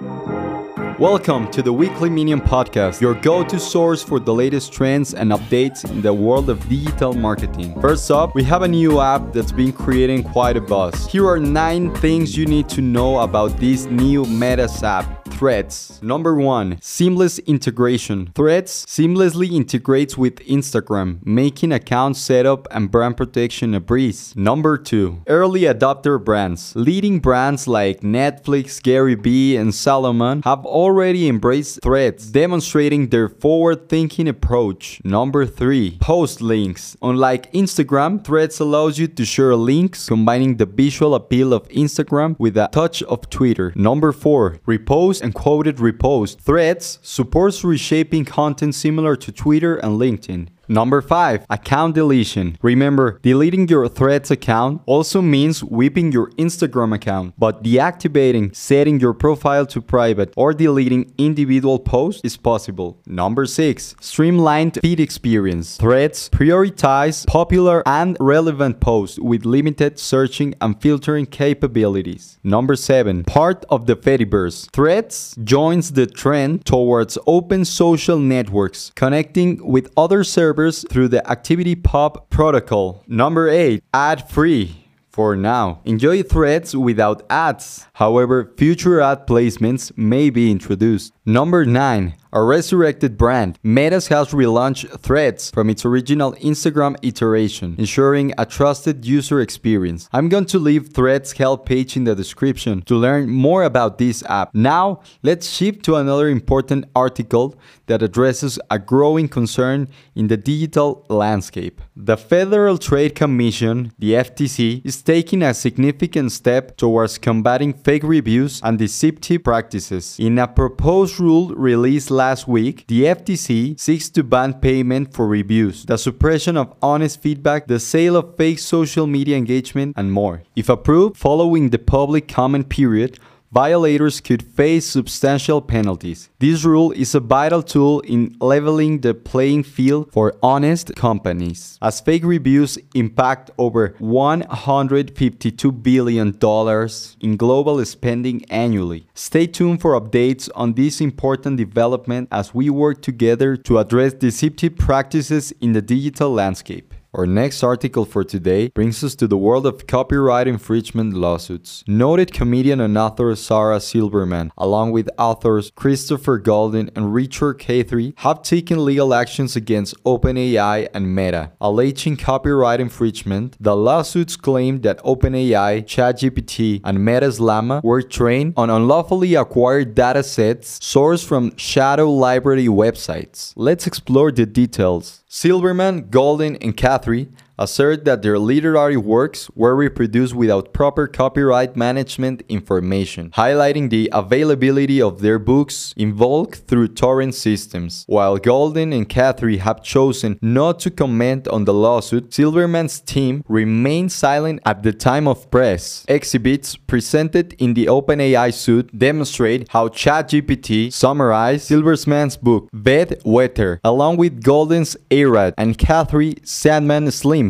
Welcome to the Weekly Medium Podcast, your go to source for the latest trends and updates in the world of digital marketing. First up, we have a new app that's been creating quite a buzz. Here are nine things you need to know about this new Meta's app. Threads. Number one, seamless integration. Threads seamlessly integrates with Instagram, making account setup and brand protection a breeze. Number two, early adopter brands. Leading brands like Netflix, Gary Vee, and Salomon have already embraced Threads, demonstrating their forward thinking approach. Number three, post links. Unlike Instagram, Threads allows you to share links, combining the visual appeal of Instagram with a touch of Twitter. Number four, repost and and quoted repost. Threads supports reshaping content similar to Twitter and LinkedIn. Number 5. Account deletion. Remember, deleting your Threads account also means whipping your Instagram account, but deactivating, setting your profile to private, or deleting individual posts is possible. Number 6. Streamlined feed experience. Threads prioritize popular and relevant posts with limited searching and filtering capabilities. Number 7. Part of the Fediverse. Threads joins the trend towards open social networks, connecting with other servers through the ActivityPub protocol. Number 8. Ad free for now. Enjoy threads without ads. However, future ad placements may be introduced. Number 9. A resurrected brand, Metas has relaunched Threads from its original Instagram iteration, ensuring a trusted user experience. I'm going to leave Threads help page in the description to learn more about this app. Now, let's shift to another important article that addresses a growing concern in the digital landscape. The Federal Trade Commission, the FTC, is taking a significant step towards combating fake reviews and deceptive practices. In a proposed rule released last week, the FTC seeks to ban payment for reviews, the suppression of honest feedback, the sale of fake social media engagement, and more. If approved, following the public comment period, violators could face substantial penalties. This rule is a vital tool in leveling the playing field for honest companies, as fake reviews impact over $152 billion in global spending annually. Stay tuned for updates on this important development as we work together to address deceptive practices in the digital landscape. Our next article for today brings us to the world of copyright infringement lawsuits. Noted comedian and author Sarah Silverman, along with authors Christopher Golden and Richard Kadrey, have taken legal actions against OpenAI and Meta, alleging copyright infringement. The lawsuits claim that OpenAI, ChatGPT, and Meta's Llama were trained on unlawfully acquired datasets sourced from shadow library websites. Let's explore the details. Silverman, Golden, and Kadrey assert that their literary works were reproduced without proper copyright management information, highlighting the availability of their books invoked through torrent systems. While Golden and Kadrey have chosen not to comment on the lawsuit, Silverman's team remained silent at the time of press. Exhibits presented in the OpenAI suit demonstrate how ChatGPT summarized Silverman's book, Bedwetter, along with Golden's Ararat and Kadrey Sandman Slim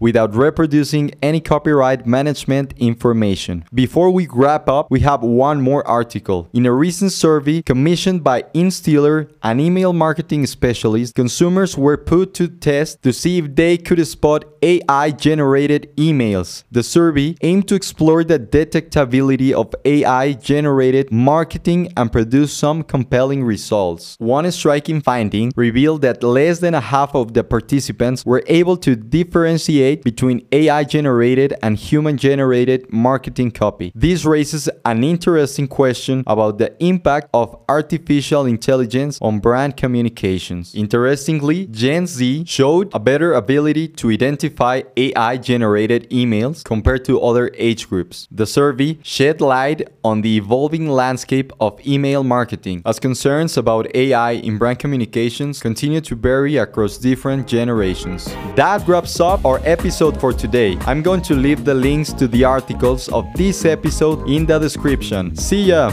without reproducing any copyright management information. Before we wrap up, we have one more article. In a recent survey commissioned by Instiller, an email marketing specialist, consumers were put to test to see if they could spot AI generated emails. The survey aimed to explore the detectability of AI generated marketing and produce some compelling results. One striking finding revealed that less than a half of the participants were able to differentiate between AI generated and human generated marketing copy. This raises an interesting question about the impact of artificial intelligence on brand communications. Interestingly, Gen Z showed a better ability to identify AI generated emails compared to other age groups. The survey shed light on the evolving landscape of email marketing as concerns about AI in brand communications continue to vary across different generations. That wraps up our episode for today. I'm going to leave the links to the articles of this episode in the description. See ya!